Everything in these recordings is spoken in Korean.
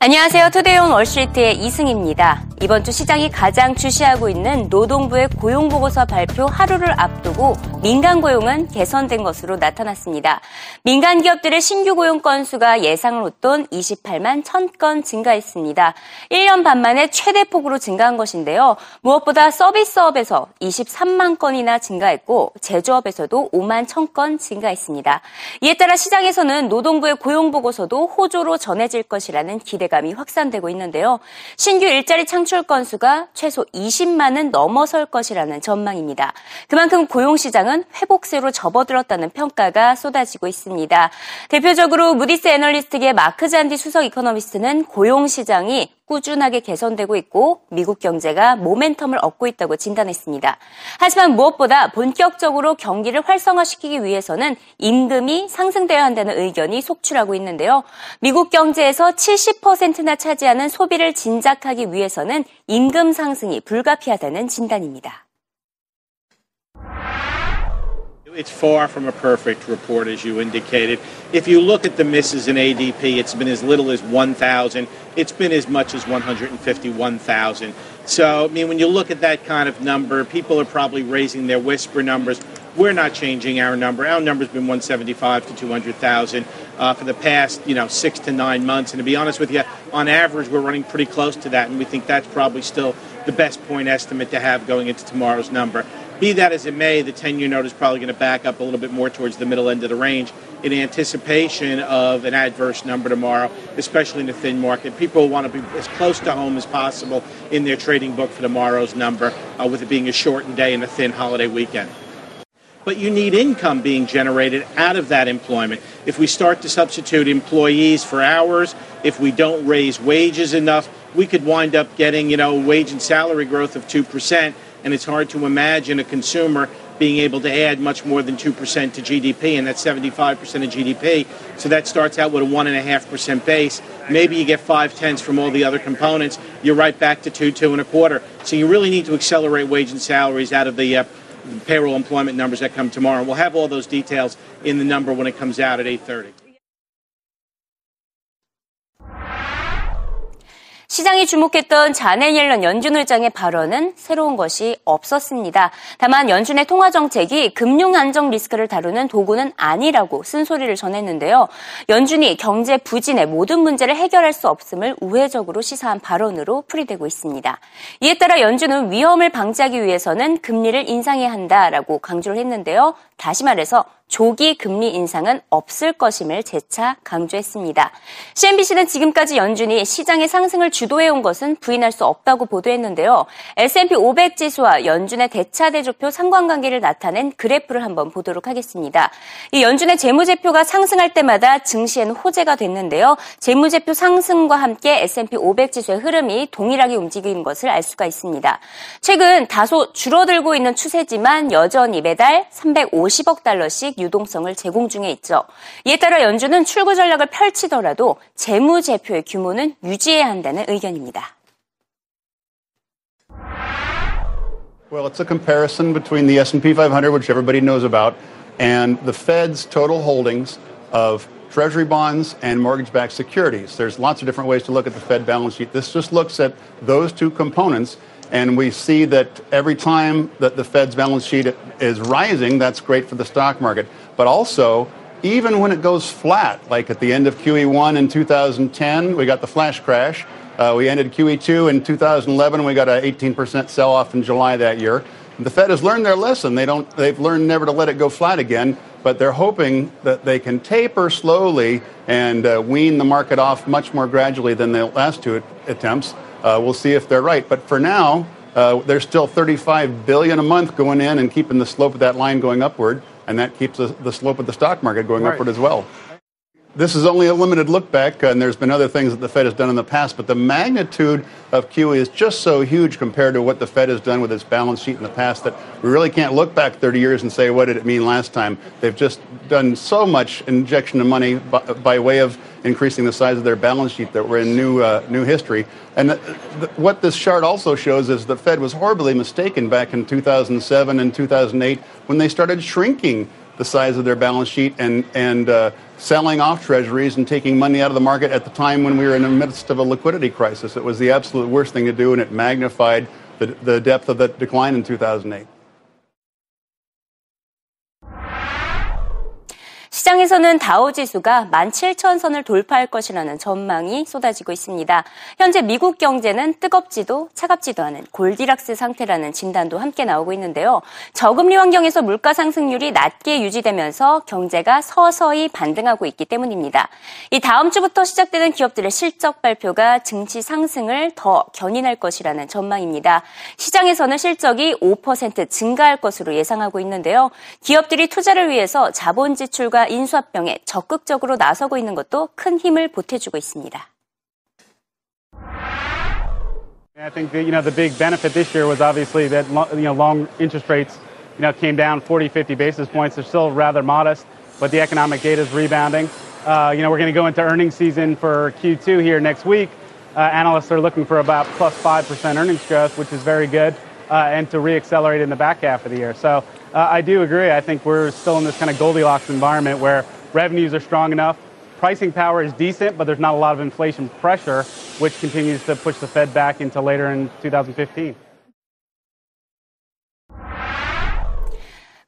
안녕하세요. 투데이온 월스트리트의 이승입니다. 이번 주 시장이 가장 주시하고 있는 노동부의 고용보고서 발표 하루를 앞두고 민간 고용은 개선된 것으로 나타났습니다. 민간 기업들의 신규 고용 건수가 예상을 웃돈 28만 1000건 증가했습니다. 1년 반 만에 최대 폭으로 증가한 것인데요. 무엇보다 서비스업에서 23만 건이나 증가했고 제조업에서도 5만 1000건 증가했습니다. 이에 따라 시장에서는 노동부의 고용 보고서도 호조로 전해질 것이라는 기대 기대감이 확산되고 있는데요. 신규 일자리 창출 건수가 최소 20만은 넘어설 것이라는 전망입니다. 그만큼 고용 시장은 회복세로 접어들었다는 평가가 쏟아지고 있습니다. 대표적으로 무디스 애널리틱스의 마크 잔디 수석 이코노미스트는 고용 시장이 꾸준하게 개선되고 있고 미국 경제가 모멘텀을 얻고 있다고 진단했습니다. 하지만 무엇보다 본격적으로 경기를 활성화시키기 위해서는 임금이 상승되어야 한다는 의견이 속출하고 있는데요. 미국 경제에서 70%나 차지하는 소비를 진작하기 위해서는 임금 상승이 불가피하다는 진단입니다. It's far from a perfect report, as you indicated. If you look at the misses in ADP, it's been as little as 1,000. It's been as much as 151,000. So, I mean, when you look at that kind of number, people are probably raising their whisper numbers. We're not changing our number. Our number's been 175 to 200,000 uh, for the past, you know, six to nine months. And to be honest with you, on average, we're running pretty close to that, and we think that's probably still the best point estimate to have going into tomorrow's number. Be that as it may, the 10 year note is probably going to back up a little bit more towards the middle end of the range in anticipation of an adverse number tomorrow, especially in the thin market. People want to be as close to home as possible in their trading book for tomorrow's number, uh, with it being a shortened day and a thin holiday weekend but you need income being generated out of that employment. If we start to substitute employees for hours, if we don't raise wages enough, we could wind up getting, you know, wage and salary growth of 2% and it's hard to imagine a consumer being able to add much more than 2% to GDP, and that's 75% of GDP. So that starts out with a 1.5% base. Maybe you get five tenths from all the other components. You're right back to two, two and a quarter. So you really need to accelerate wage and salaries out of the uh, payroll employment numbers that come tomorrow. We'll have all those details in the number when it comes out at 8:30. 시장이 주목했던 자네 옐런 연준 의장의 발언은 새로운 것이 없었습니다. 다만 연준의 통화 정책이 금융 안정 리스크를 다루는 도구는 아니라고 쓴소리를 전했는데요. 연준이 경제 부진의 모든 문제를 해결할 수 없음을 우회적으로 시사한 발언으로 풀이되고 있습니다. 이에 따라 연준은 위험을 방지하기 위해서는 금리를 인상해야 한다라고 강조를 했는데요. 다시 말해서 조기 금리 인상은 없을 것임을 재차 강조했습니다. CNBC는 지금까지 연준이 시장의 상승을 주도해온 것은 부인할 수 없다고 보도했는데요. S&P 500 지수와 연준의 대차대조표 상관관계를 나타낸 그래프를 한번 보도록 하겠습니다. 이 연준의 재무제표가 상승할 때마다 증시에는 호재가 됐는데요. 재무제표 상승과 함께 S&P 500 지수의 흐름이 동일하게 움직이는 것을 알 수가 있습니다. 최근 다소 줄어들고 있는 추세지만 여전히 매달 350억 달러씩 유동성을 제공 중에 있죠. 이에 따라 연준은 출구 전략을 펼치더라도 재무 제표의 규모는 유지해야 한다는 의견입니다. Well, it's a comparison between the S&P 500, which everybody knows about, and the Fed's total holdings of treasury bonds and mortgage-backed securities. There's lots of different ways to look at the Fed balance sheet. This just looks at those two components and we see that every time that the Fed's balance sheet is rising, that's great for the stock market. But also, even when it goes flat, like at the end of QE1 in 2010, we got the flash crash. Uh, we ended QE2 in 2011. We got an 18% sell off in July that year. The Fed has learned their lesson. They don't, they've learned never to let it go flat again, but they're hoping that they can taper slowly and uh, wean the market off much more gradually than the last two attempts. Uh, we'll see if they're right. But for now, uh, there's still 35 billion a month going in and keeping the slope of that line going upward, and that keeps the, the slope of the stock market going right. upward as well. This is only a limited look back, and there's been other things that the Fed has done in the past, but the magnitude of QE is just so huge compared to what the Fed has done with its balance sheet in the past that we really can't look back 30 years and say, what did it mean last time? They've just done so much injection of money by, by way of increasing the size of their balance sheet that we're in new, uh, new history. And the, the, what this chart also shows is the Fed was horribly mistaken back in 2007 and 2008 when they started shrinking the size of their balance sheet and, and uh, selling off treasuries and taking money out of the market at the time when we were in the midst of a liquidity crisis. It was the absolute worst thing to do, and it magnified the, the depth of the decline in 2008. 시장에서는 다우 지수가 17,000선을 돌파할 것이라는 전망이 쏟아지고 있습니다. 현재 미국 경제는 뜨겁지도 차갑지도 않은 골디락스 상태라는 진단도 함께 나오고 있는데요. 저금리 환경에서 물가 상승률이 낮게 유지되면서 경제가 서서히 반등하고 있기 때문입니다. 이 다음 주부터 시작되는 기업들의 실적 발표가 증시 상승을 더 견인할 것이라는 전망입니다. 시장에서는 실적이 5% 증가할 것으로 예상하고 있는데요. 기업들이 투자를 위해서 자본 지출과 인수합병에 적극적으로 나서고 있는 것도 큰 힘을 보태주고 있습니다. I think the, you know the big benefit this year was obviously that you know long interest rates you know came down 40 50 basis points they're still rather modest but the economic data is rebounding uh, you know we're going to go into earnings season for Q2 here next week uh, analysts are looking for about plus 5% earnings growth which is very good uh, and to reaccelerate in the back half of the year so uh, I do agree. I think we're still in this kind of Goldilocks environment where revenues are strong enough, pricing power is decent, but there's not a lot of inflation pressure, which continues to push the Fed back into later in 2015.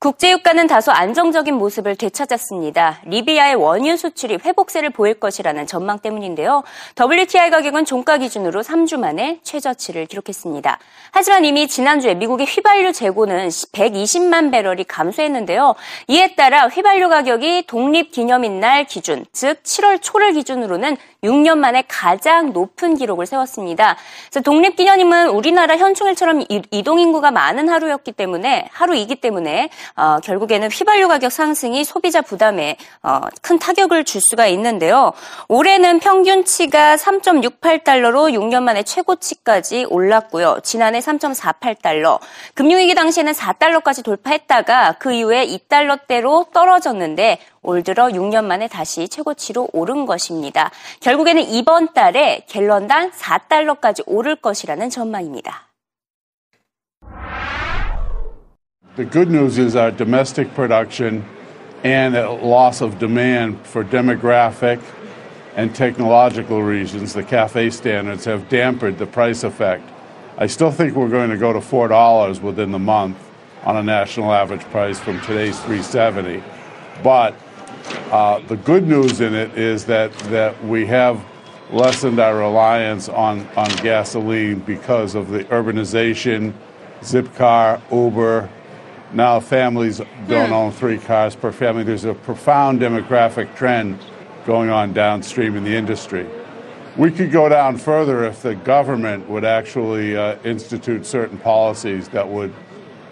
국제유가는 다소 안정적인 모습을 되찾았습니다. 리비아의 원유 수출이 회복세를 보일 것이라는 전망 때문인데요. WTI 가격은 종가 기준으로 3주 만에 최저치를 기록했습니다. 하지만 이미 지난주에 미국의 휘발유 재고는 120만 배럴이 감소했는데요. 이에 따라 휘발유 가격이 독립기념일 날 기준, 즉 7월 초를 기준으로는 6년 만에 가장 높은 기록을 세웠습니다. 독립기념일은 우리나라 현충일처럼 이동인구가 많은 하루였기 때문에 하루이기 때문에 어, 결국에는 휘발유 가격 상승이 소비자 부담에 어, 큰 타격을 줄 수가 있는데요. 올해는 평균치가 3.68달러로 6년 만에 최고치까지 올랐고요. 지난해 3.48달러, 금융위기 당시에는 4달러까지 돌파했다가 그 이후에 2달러대로 떨어졌는데 올 들어 6년 만에 다시 최고치로 오른 것입니다. 결국에는 이번 달에 갤런당 4달러까지 오를 것이라는 전망입니다. The good news is our domestic production and a loss of demand for demographic and technological reasons, the CAFE standards, have dampened the price effect. I still think we're going to go to $4 within the month on a national average price from today's 370. But uh, the good news in it is that, that we have lessened our reliance on, on gasoline because of the urbanization, Zipcar, Uber, now families don't own three cars per family. There's a profound demographic trend going on downstream in the industry. We could go down further if the government would actually uh, institute certain policies that would.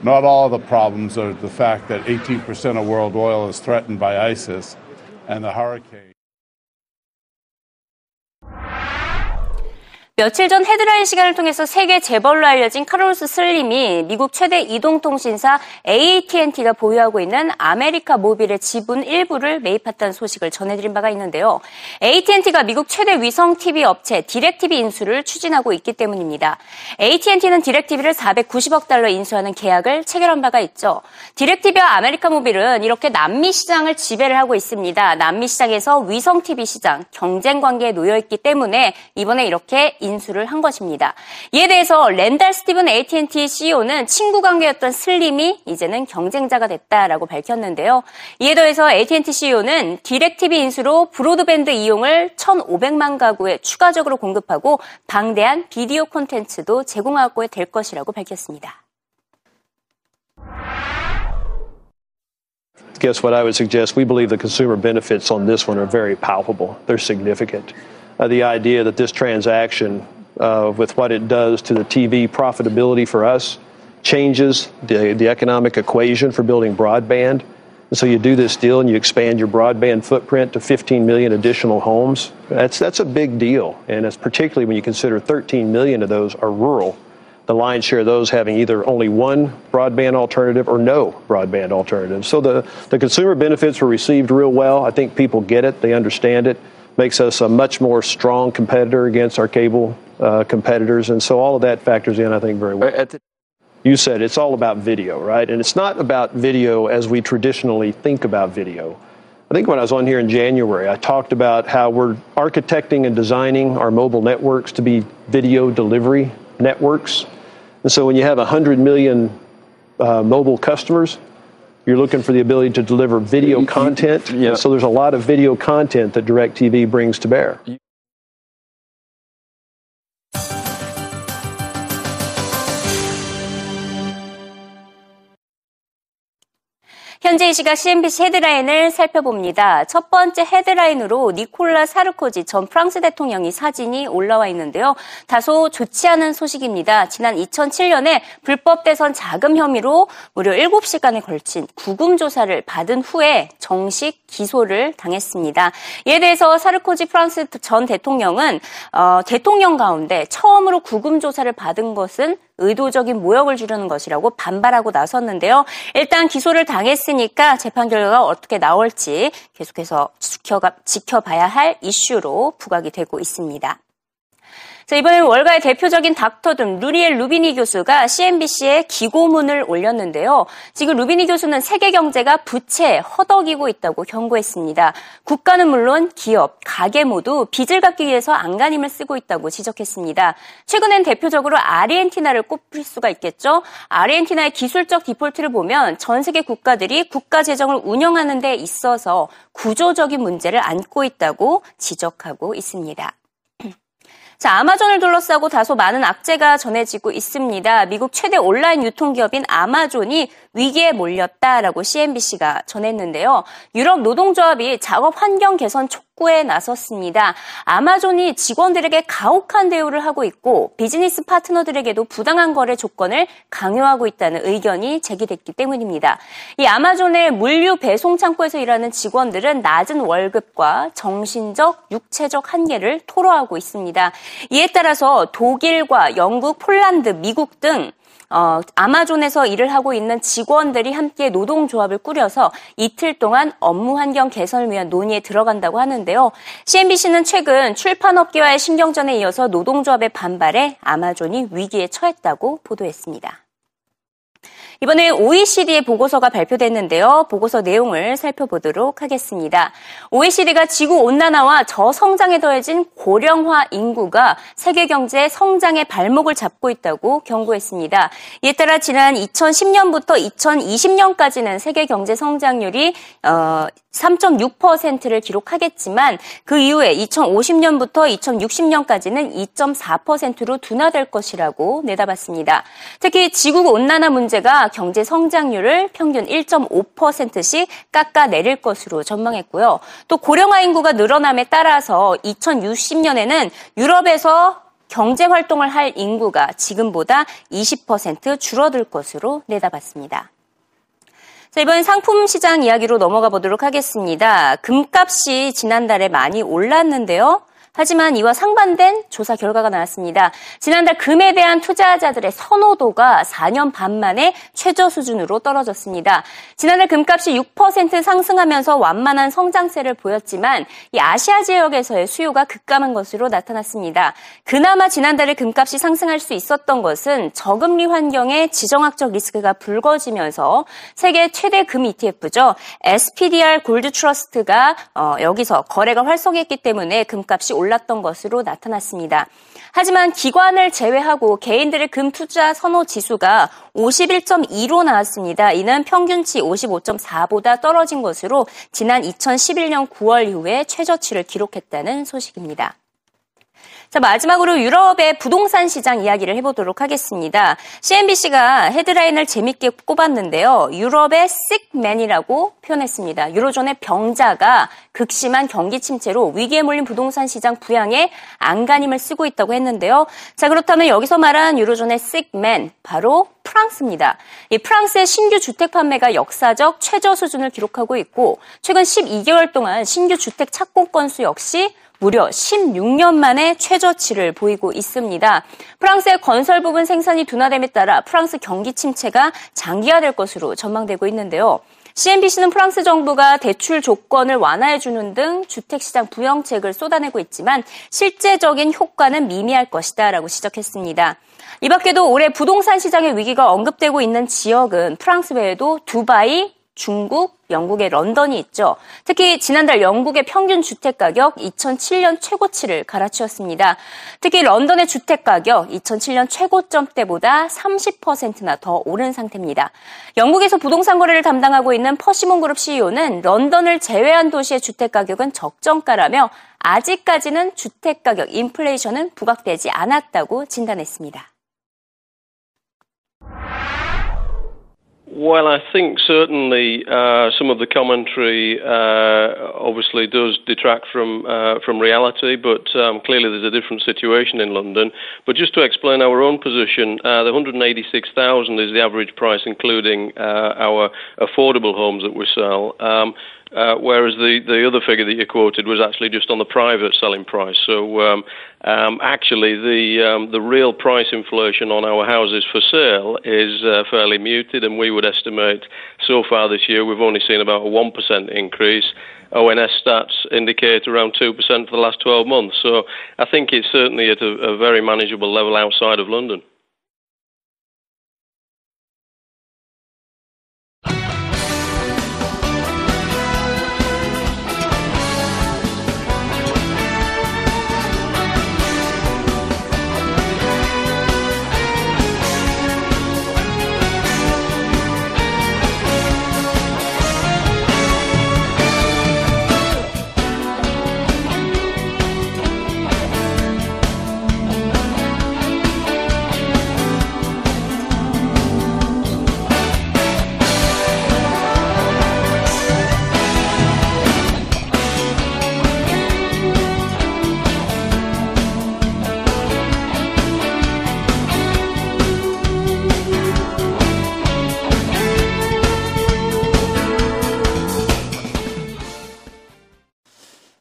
Not all the problems are the fact that 18% of world oil is threatened by ISIS and the hurricane. 며칠 전 헤드라인 시간을 통해서 세계 재벌로 알려진 카를로스 슬림이 미국 최대 이동통신사 AT&T가 보유하고 있는 아메리카 모빌의 지분 일부를 매입했다는 소식을 전해드린 바가 있는데요. AT&T가 미국 최대 위성 TV 업체 디렉티비 인수를 추진하고 있기 때문입니다. AT&T는 디렉티비를 490억 달러 인수하는 계약을 체결한 바가 있죠. 디렉티비와 아메리카 모빌은 이렇게 남미 시장을 지배를 하고 있습니다. 남미 시장에서 위성 TV 시장 경쟁 관계에 놓여 있기 때문에 이번에 이렇게 인수를 한 것입니다. 이에 대해서 랜달 스티븐 AT&T CEO는 친구 관계였던 슬림이 이제는 경쟁자가 됐다라고 밝혔는데요. 이에 더해서 AT&T CEO는 디렉티비 인수로 broadband 이용을 1,500만 가구에 추가적으로 공급하고 방대한 비디오 콘텐츠도 제공하고 될 것이라고 밝혔습니다. Guess what I would suggest? We believe the consumer benefits on this one are very palpable. They're significant. Uh, the idea that this transaction, uh, with what it does to the TV profitability for us, changes the, the economic equation for building broadband. And so you do this deal and you expand your broadband footprint to 15 million additional homes. That's, that's a big deal. And it's particularly when you consider 13 million of those are rural. The lion's share of those having either only one broadband alternative or no broadband alternative. So the, the consumer benefits were received real well. I think people get it, they understand it makes us a much more strong competitor against our cable uh, competitors. And so all of that factors in, I think, very well. You said it's all about video, right? And it's not about video as we traditionally think about video. I think when I was on here in January, I talked about how we're architecting and designing our mobile networks to be video delivery networks. And so when you have 100 million uh, mobile customers, you're looking for the ability to deliver video content. Yeah. So there's a lot of video content that DirecTV brings to bear. 현재 이 시각 CNBC 헤드라인을 살펴봅니다. 첫 번째 헤드라인으로 니콜라 사르코지 전 프랑스 대통령이 사진이 올라와 있는데요. 다소 좋지 않은 소식입니다. 지난 2007년에 불법 대선 자금 혐의로 무려 7시간에 걸친 구금 조사를 받은 후에 정식 기소를 당했습니다. 이에 대해서 사르코지 프랑스 전 대통령은 어, 대통령 가운데 처음으로 구금 조사를 받은 것은 의도적인 모욕을 주려는 것이라고 반발하고 나섰는데요. 일단 기소를 당했으니까 재판 결과가 어떻게 나올지 계속해서 지켜가, 지켜봐야 할 이슈로 부각이 되고 있습니다. 자, 이번엔 월가의 대표적인 닥터듬 루리엘 루비니 교수가 CNBC에 기고문을 올렸는데요. 지금 루비니 교수는 세계 경제가 부채 허덕이고 있다고 경고했습니다. 국가는 물론 기업, 가계 모두 빚을 갚기 위해서 안간힘을 쓰고 있다고 지적했습니다. 최근엔 대표적으로 아르헨티나를 꼽을 수가 있겠죠. 아르헨티나의 기술적 디폴트를 보면 전 세계 국가들이 국가 재정을 운영하는 데 있어서 구조적인 문제를 안고 있다고 지적하고 있습니다. 자, 아마존을 둘러싸고 다소 많은 악재가 전해지고 있습니다. 미국 최대 온라인 유통기업인 아마존이 위기에 몰렸다라고 CNBC가 전했는데요. 유럽 노동조합이 작업 환경 개선 촉구에 나섰습니다. 아마존이 직원들에게 가혹한 대우를 하고 있고 비즈니스 파트너들에게도 부당한 거래 조건을 강요하고 있다는 의견이 제기됐기 때문입니다. 이 아마존의 물류 배송 창고에서 일하는 직원들은 낮은 월급과 정신적, 육체적 한계를 토로하고 있습니다. 이에 따라서 독일과 영국, 폴란드, 미국 등 어, 아마존에서 일을 하고 있는 직원들이 함께 노동조합을 꾸려서 이틀 동안 업무 환경 개선을 위한 논의에 들어간다고 하는데요. CNBC는 최근 출판업계와의 신경전에 이어서 노동조합의 반발에 아마존이 위기에 처했다고 보도했습니다. 이번에 OECD의 보고서가 발표됐는데요. 보고서 내용을 살펴보도록 하겠습니다. OECD가 지구 온난화와 저성장에 더해진 고령화 인구가 세계 경제 성장의 발목을 잡고 있다고 경고했습니다. 이에 따라 지난 2010년부터 2020년까지는 세계 경제 성장률이 어, 3.6%를 기록하겠지만 그 이후에 2050년부터 2060년까지는 2.4%로 둔화될 것이라고 내다봤습니다. 특히 지구 온난화 문제가 경제 성장률을 평균 1.5%씩 깎아내릴 것으로 전망했고요. 또 고령화 인구가 늘어남에 따라서 2060년에는 유럽에서 경제 활동을 할 인구가 지금보다 20% 줄어들 것으로 내다봤습니다. 자, 이번 상품 시장 이야기로 넘어가 보도록 하겠습니다. 금값이 지난달에 많이 올랐는데요. 하지만 이와 상반된 조사 결과가 나왔습니다. 지난달 금에 대한 투자자들의 선호도가 4년 반 만에 최저 수준으로 떨어졌습니다. 지난달 금값이 6% 상승하면서 완만한 성장세를 보였지만 이 아시아 지역에서의 수요가 급감한 것으로 나타났습니다. 그나마 지난달에 금값이 상승할 수 있었던 것은 저금리 환경의 지정학적 리스크가 불거지면서 세계 최대 금 ETF죠. SPDR 골드 트러스트가 어, 여기서 거래가 활성했기 때문에 금값이 올랐습니다. 올랐던 것으로 나타났습니다. 하지만 기관을 제외하고 개인들의 금 투자 선호 지수가 51.2로 나왔습니다. 이는 평균치 55.4보다 떨어진 것으로 지난 2011년 9월 이후에 최저치를 기록했다는 소식입니다. 자, 마지막으로 유럽의 부동산 시장 이야기를 해보도록 하겠습니다. CNBC가 헤드라인을 재밌게 꼽았는데요. 유럽의 식맨이라고 표현했습니다. 유로존의 병자가 극심한 경기 침체로 위기에 몰린 부동산 시장 부양에 안간힘을 쓰고 있다고 했는데요. 자, 그렇다면 여기서 말한 유로존의 식맨, 바로 프랑스입니다. 이 프랑스의 신규 주택 판매가 역사적 최저 수준을 기록하고 있고 최근 12개월 동안 신규 주택 착공 건수 역시 무려 16년 만에 최저치를 보이고 있습니다. 프랑스의 건설 부분 생산이 둔화됨에 따라 프랑스 경기 침체가 장기화될 것으로 전망되고 있는데요. CNBC는 프랑스 정부가 대출 조건을 완화해주는 등 주택시장 부양책을 쏟아내고 있지만 실제적인 효과는 미미할 것이다 라고 지적했습니다. 이 밖에도 올해 부동산 시장의 위기가 언급되고 있는 지역은 프랑스 외에도 두바이, 중국, 영국의 런던이 있죠. 특히 지난달 영국의 평균 주택 가격 2007년 최고치를 갈아치웠습니다. 특히 런던의 주택 가격 2007년 최고점 때보다 30%나 더 오른 상태입니다. 영국에서 부동산 거래를 담당하고 있는 퍼시몬 그룹 CEO는 런던을 제외한 도시의 주택 가격은 적정가라며 아직까지는 주택 가격 인플레이션은 부각되지 않았다고 진단했습니다. Well, I think certainly uh, some of the commentary uh, obviously does detract from uh, from reality, but um, clearly there's a different situation in London. But just to explain our own position, uh, the 186,000 is the average price, including uh, our affordable homes that we sell. Um, uh, whereas the, the other figure that you quoted was actually just on the private selling price. So um, um, actually, the um, the real price inflation on our houses for sale is uh, fairly muted, and we would estimate so far this year we've only seen about a one percent increase. ONS stats indicate around 2% for the last 12 months. So I think it's certainly at a, a very manageable level outside of London.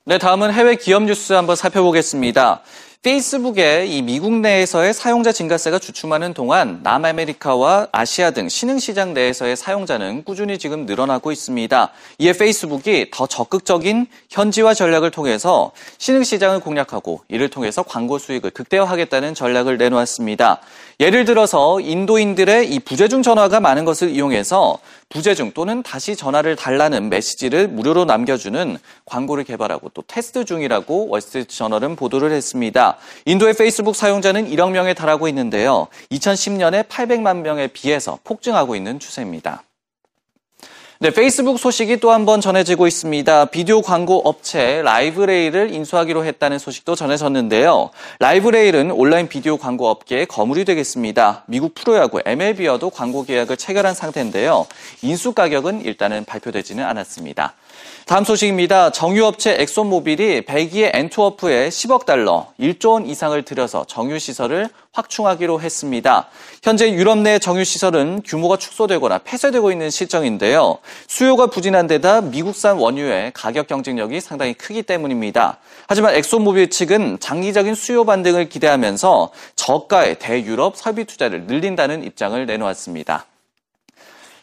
네, 다음은 해외 기업 뉴스 한번 살펴보겠습니다. 페이스북의 이 미국 내에서의 사용자 증가세가 주춤하는 동안 남아메리카와 아시아 등 신흥 시장 내에서의 사용자는 꾸준히 지금 늘어나고 있습니다. 이에 페이스북이 더 적극적인 현지화 전략을 통해서 신흥 시장을 공략하고 이를 통해서 광고 수익을 극대화하겠다는 전략을 내놓았습니다. 예를 들어서 인도인들의 이 부재중 전화가 많은 것을 이용해서 부재중 또는 다시 전화를 달라는 메시지를 무료로 남겨주는 광고를 개발하고 또 테스트 중이라고 월스트리트 저널은 보도를 했습니다. 인도의 페이스북 사용자는 1억 명에 달하고 있는데요. 2010년에 800만 명에 비해서 폭증하고 있는 추세입니다. 네, 페이스북 소식이 또 한 번 전해지고 있습니다. 비디오 광고 업체 라이브레일을 인수하기로 했다는 소식도 전해졌는데요. 라이브레일은 온라인 비디오 광고 업계의 거물이 되겠습니다. 미국 프로야구 MLB와도 광고 계약을 체결한 상태인데요. 인수 가격은 일단은 발표되지는 않았습니다. 다음 소식입니다. 정유업체 엑손모빌이 벨기에 앤트워프에 10억 달러, 1조 원 이상을 들여서 정유시설을 확충하기로 했습니다. 현재 유럽 내 정유시설은 규모가 축소되거나 폐쇄되고 있는 실정인데요. 수요가 부진한 데다 미국산 원유의 가격 경쟁력이 상당히 크기 때문입니다. 하지만 엑손모빌 측은 장기적인 수요 반등을 기대하면서 저가의 대유럽 설비 투자를 늘린다는 입장을 내놓았습니다.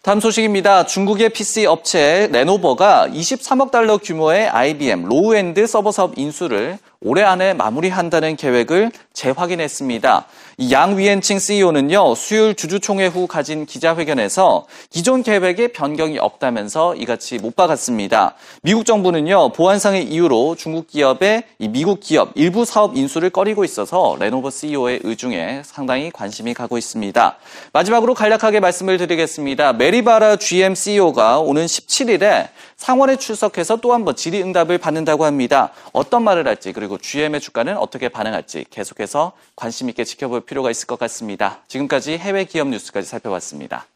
다음 소식입니다. 중국의 PC 업체 레노버가 23억 달러 규모의 IBM low-end 서버 사업 인수를 올해 안에 마무리한다는 계획을 재확인했습니다. 양 위엔칭 CEO는요, 수요일 주주총회 후 가진 기자회견에서 기존 계획에 변경이 없다면서 이같이 못 박았습니다. 미국 정부는요, 보안상의 이유로 중국 기업의 미국 기업 일부 사업 인수를 꺼리고 있어서 레노버 CEO의 의중에 상당히 관심이 가고 있습니다. 마지막으로 간략하게 말씀을 드리겠습니다. 메리바라 GM CEO가 오는 17일에 상원에 출석해서 또 한번 질의응답을 받는다고 합니다. 어떤 말을 할지 그리고 GM의 주가는 어떻게 반응할지 계속해서 관심 있게 지켜볼 필요가 있을 것 같습니다. 지금까지 해외 기업 뉴스까지 살펴봤습니다.